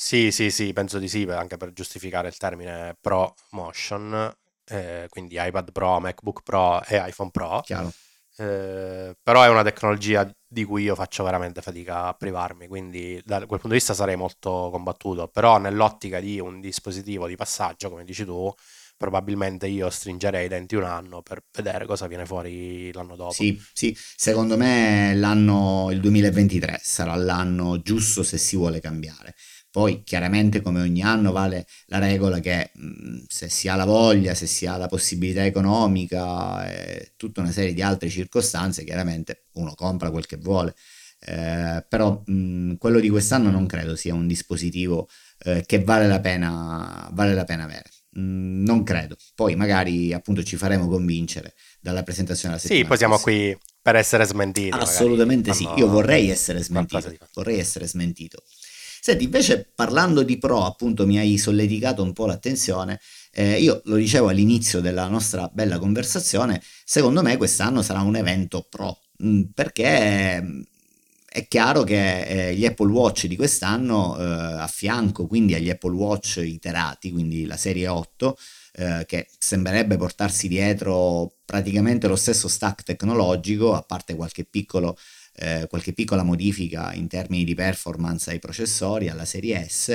Sì, sì, sì, penso di sì, per- anche per giustificare il termine Pro Motion, eh, quindi iPad Pro, MacBook Pro e iPhone Pro. Chiaro. Eh, però è una tecnologia di cui io faccio veramente fatica a privarmi, quindi da quel punto di vista sarei molto combattuto, però nell'ottica di un dispositivo di passaggio, come dici tu, probabilmente io stringerei i denti un anno per vedere cosa viene fuori l'anno dopo. Sì, sì, secondo me l'anno, il 2023 sarà l'anno giusto se si vuole cambiare. Poi chiaramente come ogni anno vale la regola che mh, se si ha la voglia, se si ha la possibilità economica e tutta una serie di altre circostanze, chiaramente uno compra quel che vuole. Eh, però mh, quello di quest'anno non credo sia un dispositivo eh, che vale la pena, vale la pena avere. Mm, non credo. Poi magari appunto ci faremo convincere dalla presentazione della Sì, settimana poi siamo qui per essere smentiti. magari, Assolutamente sì, quando- io vorrei essere smentito, vorrei essere smentito. Senti, invece parlando di Pro, appunto mi hai solleticato un po' l'attenzione, eh, io lo dicevo all'inizio della nostra bella conversazione, secondo me quest'anno sarà un evento Pro, mm, perché mm, è chiaro che eh, gli Apple Watch di quest'anno, eh, a fianco quindi agli Apple Watch iterati, quindi la serie 8, eh, che sembrerebbe portarsi dietro praticamente lo stesso stack tecnologico, a parte qualche piccolo eh, qualche piccola modifica in termini di performance ai processori, alla serie S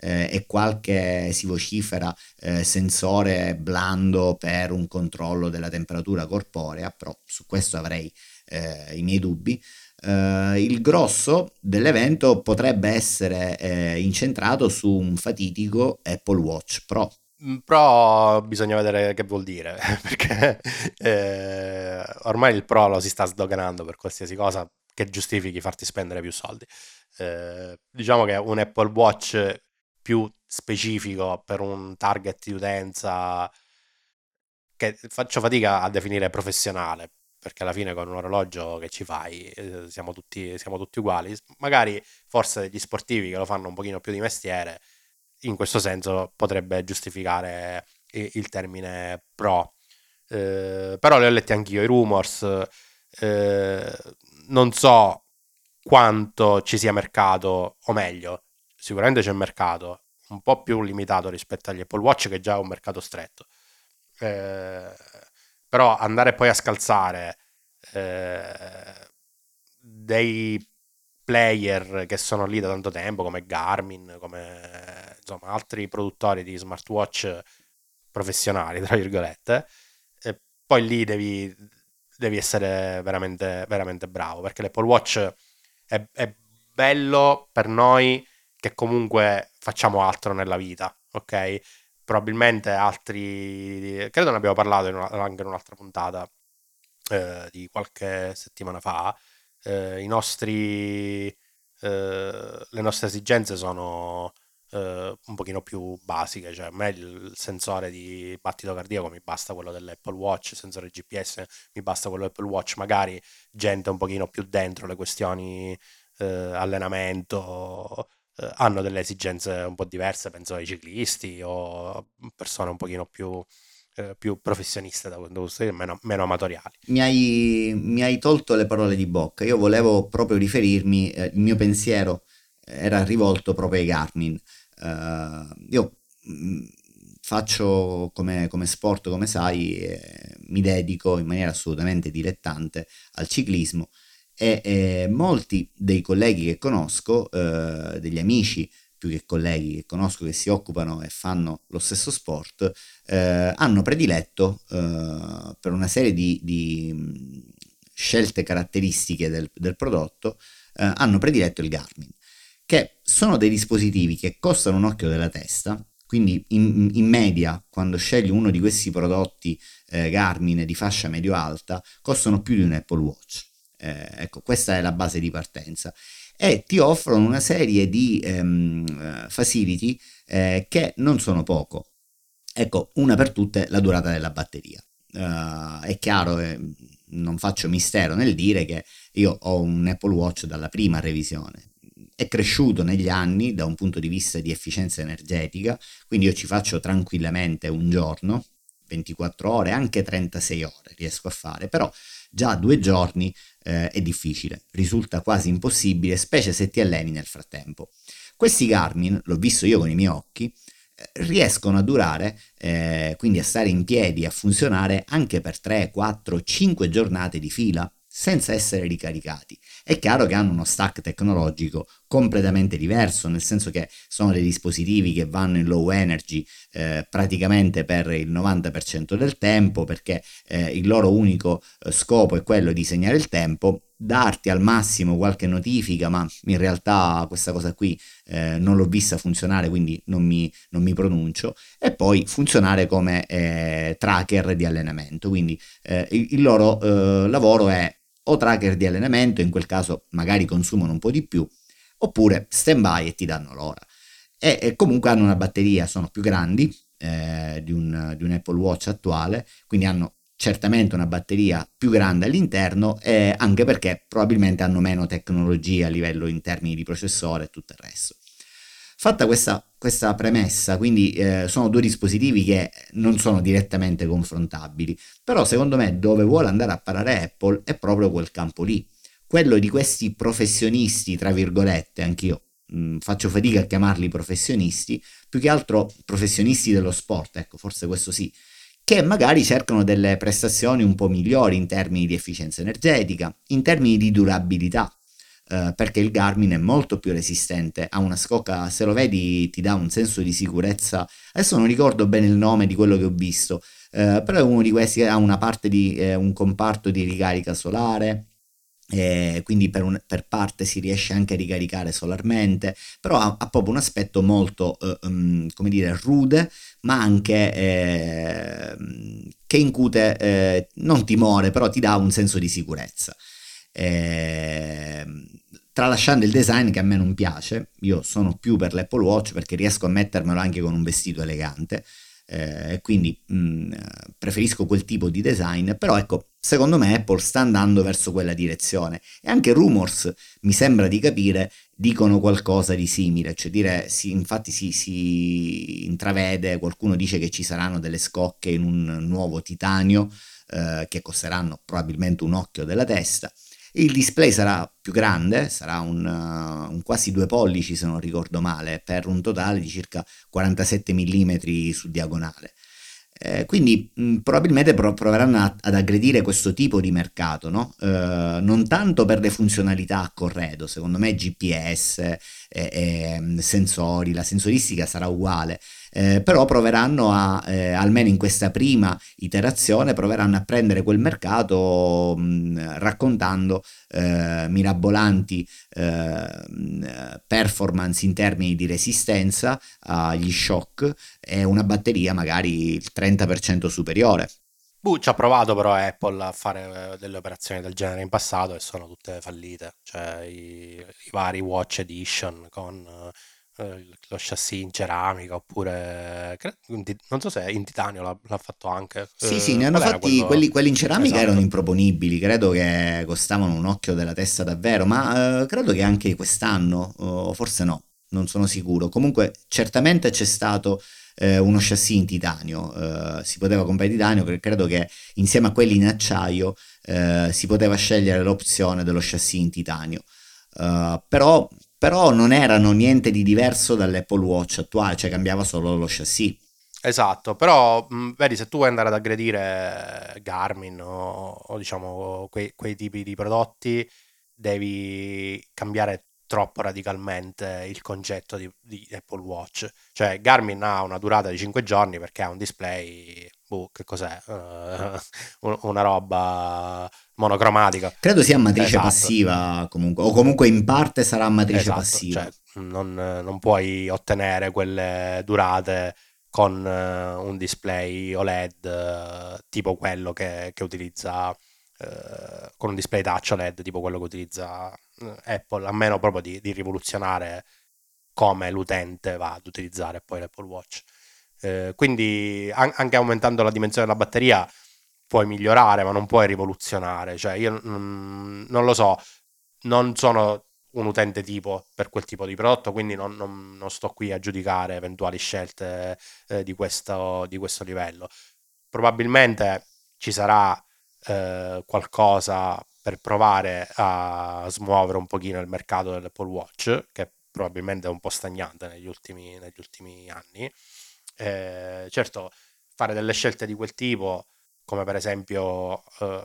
eh, e qualche si vocifera eh, sensore blando per un controllo della temperatura corporea, però su questo avrei eh, i miei dubbi. Eh, il grosso dell'evento potrebbe essere eh, incentrato su un fatitico Apple Watch Pro. Mm, Però bisogna vedere che vuol dire, perché eh, ormai il Pro lo si sta sdoganando per qualsiasi cosa che giustifichi farti spendere più soldi. Eh, diciamo che un Apple Watch più specifico per un target di utenza che faccio fatica a definire professionale, perché alla fine con un orologio che ci fai eh, siamo tutti, siamo tutti uguali. Magari forse gli sportivi che lo fanno un pochino più di mestiere in questo senso potrebbe giustificare il termine pro. Eh, però li ho letti anch'io, i rumors. eh, non so quanto ci sia mercato, o meglio, sicuramente c'è mercato, un po' più limitato rispetto agli Apple Watch, che già è un mercato stretto. Eh, però andare poi a scalzare eh, dei player che sono lì da tanto tempo, come Garmin, come insomma altri produttori di smartwatch professionali, tra virgolette, e poi lì devi, devi essere veramente, veramente bravo, perché l'Apple Watch è, è bello per noi che comunque facciamo altro nella vita, ok? Probabilmente altri, credo ne abbiamo parlato in una- anche in un'altra puntata eh, di qualche settimana fa, eh, i nostri, eh, le nostre esigenze sono eh, un pochino più basiche, cioè a me il sensore di battito cardiaco mi basta quello dell'Apple Watch, il sensore GPS mi basta quello dell'Apple Watch, magari gente un pochino più dentro le questioni eh, allenamento eh, hanno delle esigenze un po' diverse, penso ai ciclisti o persone un pochino più eh, più professioniste da di vista, meno, meno amatoriali. Mi hai, mi hai, tolto le parole di bocca. Io volevo proprio riferirmi, eh, il mio pensiero era rivolto proprio ai Garmin. Uh, io mh, mm, faccio come, come, sport, come sai, eh, mi dedico in maniera assolutamente dilettante al ciclismo e eh, molti dei colleghi che conosco, eh, degli amici più che colleghi che conosco che si occupano e fanno lo stesso sport, eh, hanno prediletto eh, per una serie di, di mm, scelte caratteristiche del, del prodotto, hanno prediletto il Garmin che sono dei dispositivi che costano un occhio della testa, quindi in, in media quando scegli uno di questi prodotti eh, Garmin di fascia medio-alta costano più di un Apple Watch. Eh, ecco, questa è la base di partenza e ti offrono una serie di ehm, facility eh, che non sono poco. Ecco, una per tutte la durata della batteria. Uh, è chiaro, eh, non faccio mistero nel dire che io ho un Apple Watch dalla prima revisione, è cresciuto negli anni da un punto di vista di efficienza energetica, quindi io ci faccio tranquillamente un giorno, 24 ore, anche 36 ore riesco a fare, però già due giorni eh, è difficile, risulta quasi impossibile, specie se ti alleni nel frattempo. Questi Garmin, l'ho visto io con i miei occhi, eh, riescono a durare, eh, quindi a stare in piedi, a funzionare anche per 3, 4, 5 giornate di fila senza essere ricaricati. È chiaro che hanno uno stack tecnologico completamente diverso, nel senso che sono dei dispositivi che vanno in low energy eh, praticamente per il 90% del tempo, perché eh, il loro unico eh, scopo è quello di segnare il tempo, darti al massimo qualche notifica, ma in realtà questa cosa qui eh, non l'ho vista funzionare, quindi non mi, non mi pronuncio, e poi funzionare come eh, tracker di allenamento. Quindi eh, il, il, loro eh, lavoro è o tracker di allenamento, in quel caso magari consumano un po' di più, oppure stand by e ti danno l'ora. E, e comunque hanno una batteria, sono più grandi eh, di, un, di un Apple Watch attuale, quindi hanno certamente una batteria più grande all'interno, eh, anche perché probabilmente hanno meno tecnologia a livello in termini di processore e tutto il resto. Fatta questa, questa premessa, quindi eh, sono due dispositivi che non sono direttamente confrontabili, però secondo me dove vuole andare a parare Apple è proprio quel campo lì, quello di questi professionisti, tra virgolette, anch'io mh, mm, faccio fatica a chiamarli professionisti, più che altro professionisti dello sport, ecco, forse questo sì, che magari cercano delle prestazioni un po' migliori in termini di efficienza energetica, in termini di durabilità, Uh, perché il Garmin è molto più resistente, ha una scocca, se lo vedi ti dà un senso di sicurezza, adesso non ricordo bene il nome di quello che ho visto, uh, però è uno di questi che ha una parte di, eh, un comparto di ricarica solare, eh, quindi per, un, per, parte si riesce anche a ricaricare solarmente, però ha, ha proprio un aspetto molto, uh, um, come dire, rude, ma anche eh, che incute eh, non timore, però ti dà un senso di sicurezza. Eh, tralasciando il design che a me non piace, io sono più per l'Apple Watch perché riesco a mettermelo anche con un vestito elegante, eh, quindi mh, mm, preferisco quel tipo di design, però ecco, secondo me Apple sta andando verso quella direzione. E anche rumors, mi sembra di capire, dicono qualcosa di simile, cioè dire, si, infatti si, si intravede, qualcuno dice che ci saranno delle scocche in un nuovo titanio eh, che costeranno probabilmente un occhio della testa il display sarà più grande, sarà un, uh, un, quasi due pollici se non ricordo male, per un totale di circa 47 mm su diagonale. Eh, quindi mh, mm, probabilmente proveranno a, ad aggredire questo tipo di mercato, no? eh, non tanto per le funzionalità a corredo, secondo me GPS, eh, eh, sensori, la sensoristica sarà uguale, eh, però proveranno a, eh, almeno in questa prima iterazione, proveranno a prendere quel mercato mh, raccontando eh, mirabolanti eh, performance in termini di resistenza agli shock e una batteria magari il 30% superiore. Uh, ci ha provato però Apple a fare delle operazioni del genere in passato e sono tutte fallite, cioè i, i vari Watch Edition con eh, lo chassis in ceramica oppure non so se in titanio l'ha, l'ha fatto anche. Sì, sì, ne hanno fatti quello... quelli, quelli, in ceramica esatto. erano improponibili, credo che costavano un occhio della testa davvero, ma uh, credo che anche quest'anno, o uh, forse no, non sono sicuro. Comunque certamente c'è stato eh, uno chassis in titanio, eh, si poteva comprare titanio, credo che insieme a quelli in acciaio eh, si poteva scegliere l'opzione dello chassis in titanio. Uh, però, però, non erano niente di diverso dall'Apple Watch attuale, cioè cambiava solo lo chassis. Esatto, però mh, vedi se tu vuoi andare ad aggredire Garmin o, o diciamo quei, quei, tipi di prodotti, devi cambiare troppo radicalmente il concetto di, di, Apple Watch. Cioè Garmin ha una durata di 5 giorni perché ha un display, boh, che cos'è? Uh, una roba monocromatica. Credo sia matrice esatto. passiva comunque, o comunque in parte sarà matrice esatto, passiva. Cioè, non, non, puoi ottenere quelle durate con uh, un display OLED uh, tipo quello che, che utilizza con un display touch OLED tipo quello che utilizza Apple, a meno proprio di, di rivoluzionare come l'utente va ad utilizzare poi l'Apple Watch. Quindi an- anche aumentando la dimensione della batteria puoi migliorare, ma non puoi rivoluzionare. Cioè, io mm, non lo so, non sono un utente tipo per quel tipo di prodotto, quindi non, non, non sto qui a giudicare eventuali scelte eh, di, questo, di, questo, livello. Probabilmente ci sarà eh, qualcosa per provare a smuovere un pochino il mercato dell'Apple Watch, che probabilmente è un po' stagnante negli ultimi, negli ultimi anni. Eh, certo, fare delle scelte di quel tipo come per esempio eh,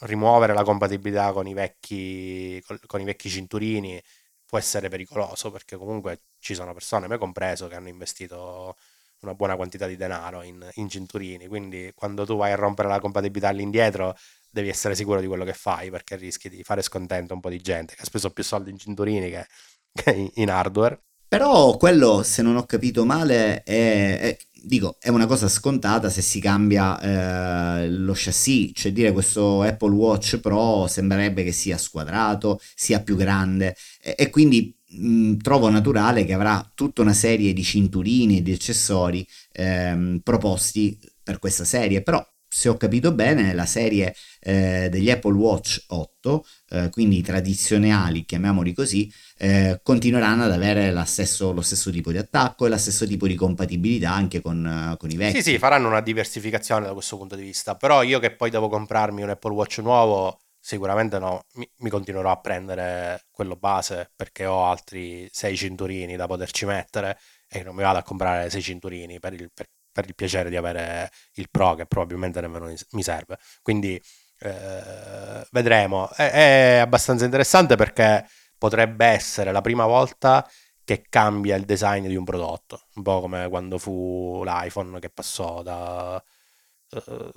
rimuovere la compatibilità con i, vecchi, con i vecchi cinturini può essere pericoloso perché comunque ci sono persone, me compreso, che hanno investito una buona quantità di denaro in, in, cinturini, quindi quando tu vai a rompere la compatibilità all'indietro devi essere sicuro di quello che fai perché rischi di fare scontento un po' di gente che ha speso più soldi in cinturini che, che in hardware. Però quello, se non ho capito male, è, è dico, è una cosa scontata se si cambia eh, lo chassis, cioè dire questo Apple Watch Pro sembrerebbe che sia squadrato, sia più grande. E, e quindi mh, trovo naturale che avrà tutta una serie di cinturini e di accessori ehm, proposti per questa serie, però se ho capito bene, la serie eh, degli Apple Watch 8, eh, quindi i tradizionali, chiamiamoli così, eh, continueranno ad avere stesso, lo stesso tipo di attacco e lo stesso tipo di compatibilità anche con, con, i vecchi. Sì, sì, faranno una diversificazione da questo punto di vista, però io che poi devo comprarmi un Apple Watch nuovo, sicuramente no, mi, mi continuerò a prendere quello base perché ho altri sei cinturini da poterci mettere e non mi vado a comprare sei cinturini per il, per, per il piacere di avere il Pro che probabilmente nemmeno mi serve. Quindi eh, vedremo. È, è, abbastanza interessante perché potrebbe essere la prima volta che cambia il design di un prodotto, un po' come quando fu l'iPhone che passò da eh,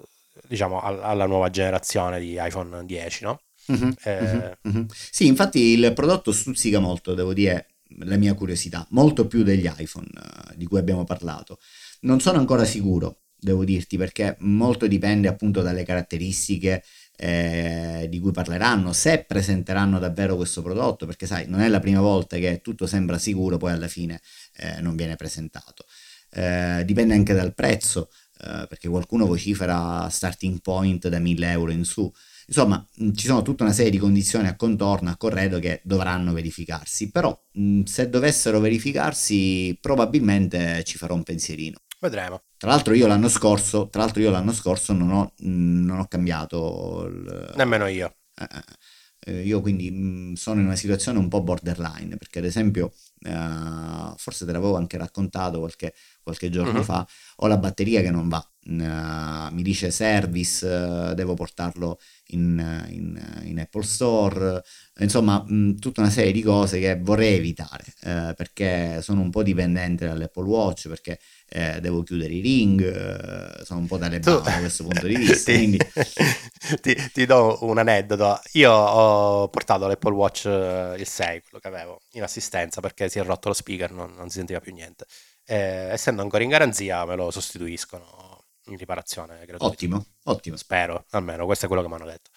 diciamo alla nuova generazione di iPhone 10, no? Mm-hmm, eh, mm-hmm. Sì, infatti il prodotto stuzzica molto, devo dire, la mia curiosità, molto più degli iPhone uh, di cui abbiamo parlato. Non sono ancora sicuro, devo dirti, perché molto dipende appunto dalle caratteristiche eh, di cui parleranno, se presenteranno davvero questo prodotto, perché sai, non è la prima volta che tutto sembra sicuro, poi alla fine eh, non viene presentato. Eh, dipende anche dal prezzo, eh, perché qualcuno vocifera starting point da 1000 euro in su. Insomma, ci sono tutta una serie di condizioni a contorno, a corredo che dovranno verificarsi, però se dovessero verificarsi probabilmente ci farò un pensierino. Vedremo. Tra l'altro io l'anno scorso, tra l'altro io l'anno scorso non ho, non ho cambiato... Il... Nemmeno io. Eh, eh, eh io quindi sono in una situazione un po' borderline, perché ad esempio, eh, forse te l'avevo anche raccontato qualche, qualche giorno uh-huh. fa, ho la batteria che non va. Uh, mi dice service, uh, devo portarlo in, in, in Apple Store, insomma mh, tutta una serie di cose che vorrei evitare uh, perché sono un po' dipendente dall'Apple Watch, perché eh, devo chiudere i ring, eh, sono un po' dalle tu... da questo punto di vista. ti, quindi... ti, ti, do un aneddoto. Io ho portato l'Apple Watch eh, il 6, quello che avevo, in assistenza perché si è rotto lo speaker, non, non si sentiva più niente. Eh, essendo ancora in garanzia, me lo sostituiscono in riparazione. Gratuita. Ottimo, ottimo. Spero, almeno questo è quello che mi hanno detto.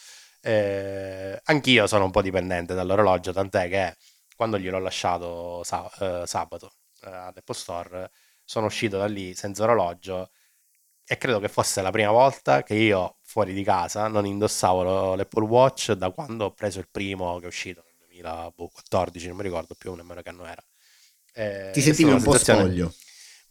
Eh, anch'io sono un po' dipendente dall'orologio, tant'è che quando gliel'ho lasciato sa- eh, sabato all'Apple Store, sono uscito da lì senza orologio e credo che fosse la prima volta che io fuori di casa non indossavo l'Apple Watch da quando ho preso il primo che è uscito nel 2014, non mi ricordo più nemmeno che anno era. Eh, Ti sentivi un po' spoglio?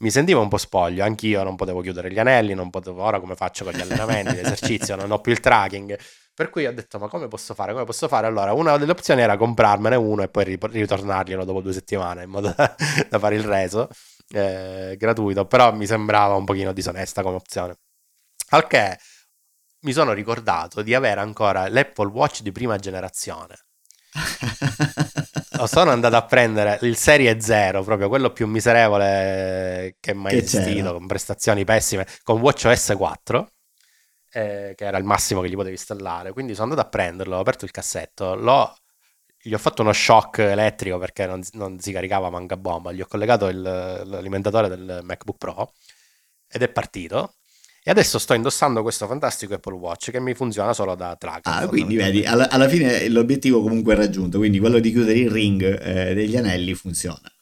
Mi sentivo un po' spoglio, anch'io non potevo chiudere gli anelli, non potevo, ora come faccio con gli allenamenti, l'esercizio, non ho più il tracking. Per cui ho detto, ma come posso fare? Come posso fare? Allora, una delle opzioni era comprarmene uno e poi ritornarglielo dopo due settimane in modo da, da fare il reso eh, gratuito, però mi sembrava un pochino disonesta come opzione. Al che mi sono ricordato di avere ancora l'Apple Watch di prima generazione. sono andato a prendere il Serie 0, proprio quello più miserevole che mai che esistito, c'era? con prestazioni pessime, con WatchOS 4 eh, che era il massimo che gli potevi installare. Quindi sono andato a prenderlo, ho aperto il cassetto, l'ho, gli ho fatto uno shock elettrico perché non, non si caricava manca bomba, gli ho collegato il, l'alimentatore del MacBook Pro ed è partito. E adesso sto indossando questo fantastico Apple Watch che mi funziona solo da track. Ah, quindi vedi, alla, alla, fine l'obiettivo comunque è raggiunto, quindi quello di chiudere il ring eh, degli anelli funziona.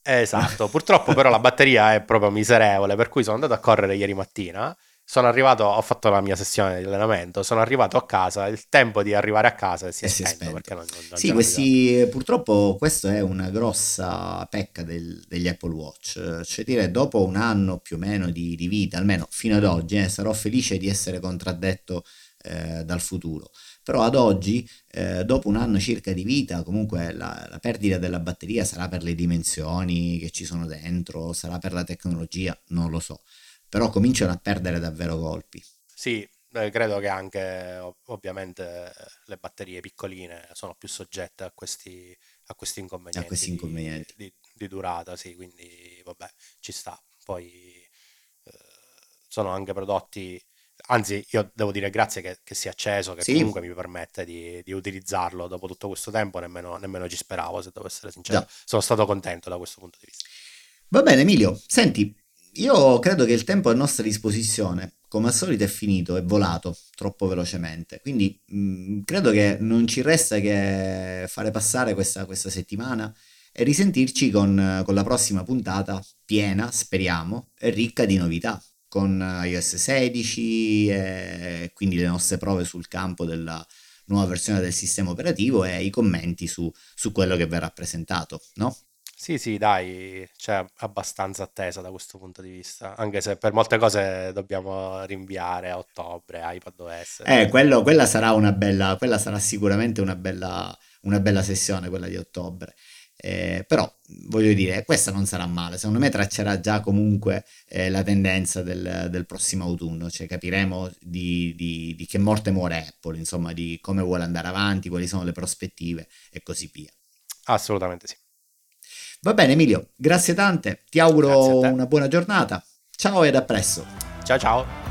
Esatto, purtroppo però la batteria è proprio miserevole, per cui sono andato a correre ieri mattina sono arrivato, ho fatto la mia sessione di allenamento, sono arrivato a casa, il tempo di arrivare a casa si è, si è spento, perché non, non Sì, questi, purtroppo questo è una grossa pecca del, degli Apple Watch, cioè dire dopo un anno più o meno di, di vita, almeno fino ad oggi, eh, sarò felice di essere contraddetto eh, dal futuro. Però ad oggi, eh, dopo un anno circa di vita, comunque la, la, perdita della batteria sarà per le dimensioni che ci sono dentro, sarà per la tecnologia, non lo so però cominciano a perdere davvero colpi. Sì, eh, credo che anche ovviamente le batterie piccoline sono più soggette a questi, a questi inconvenienti, a questi inconvenienti. Di, di, di, durata, sì, quindi vabbè, ci sta. Poi eh, sono anche prodotti, anzi io devo dire grazie che, che sia acceso, che sì. comunque mi permette di, di, utilizzarlo dopo tutto questo tempo, nemmeno, nemmeno ci speravo, se devo essere sincero. Già. Sono stato contento da questo punto di vista. Va bene Emilio, senti, io credo che il tempo a nostra disposizione, come al solito, è finito, è volato troppo velocemente. Quindi mh, mm, credo che non ci resta che fare passare questa, questa settimana e risentirci con, con, la prossima puntata piena, speriamo, e ricca di novità, con iOS 16 e quindi le nostre prove sul campo della nuova versione del sistema operativo e i commenti su, su quello che verrà presentato, no? Sì, sì, dai, c'è abbastanza attesa da questo punto di vista, anche se per molte cose dobbiamo rinviare a ottobre, iPadOS. Eh, quello, quella sarà una bella, quella sarà sicuramente una bella, una bella sessione, quella di ottobre. Eh, però voglio dire, questa non sarà male, secondo me traccerà già comunque eh, la tendenza del, del, prossimo autunno, cioè capiremo di, di, di che morte muore Apple, insomma, di come vuole andare avanti, quali sono le prospettive e così via. Assolutamente sì. Va bene Emilio, grazie tante, ti auguro una buona giornata. Ciao ed a presto. Ciao ciao.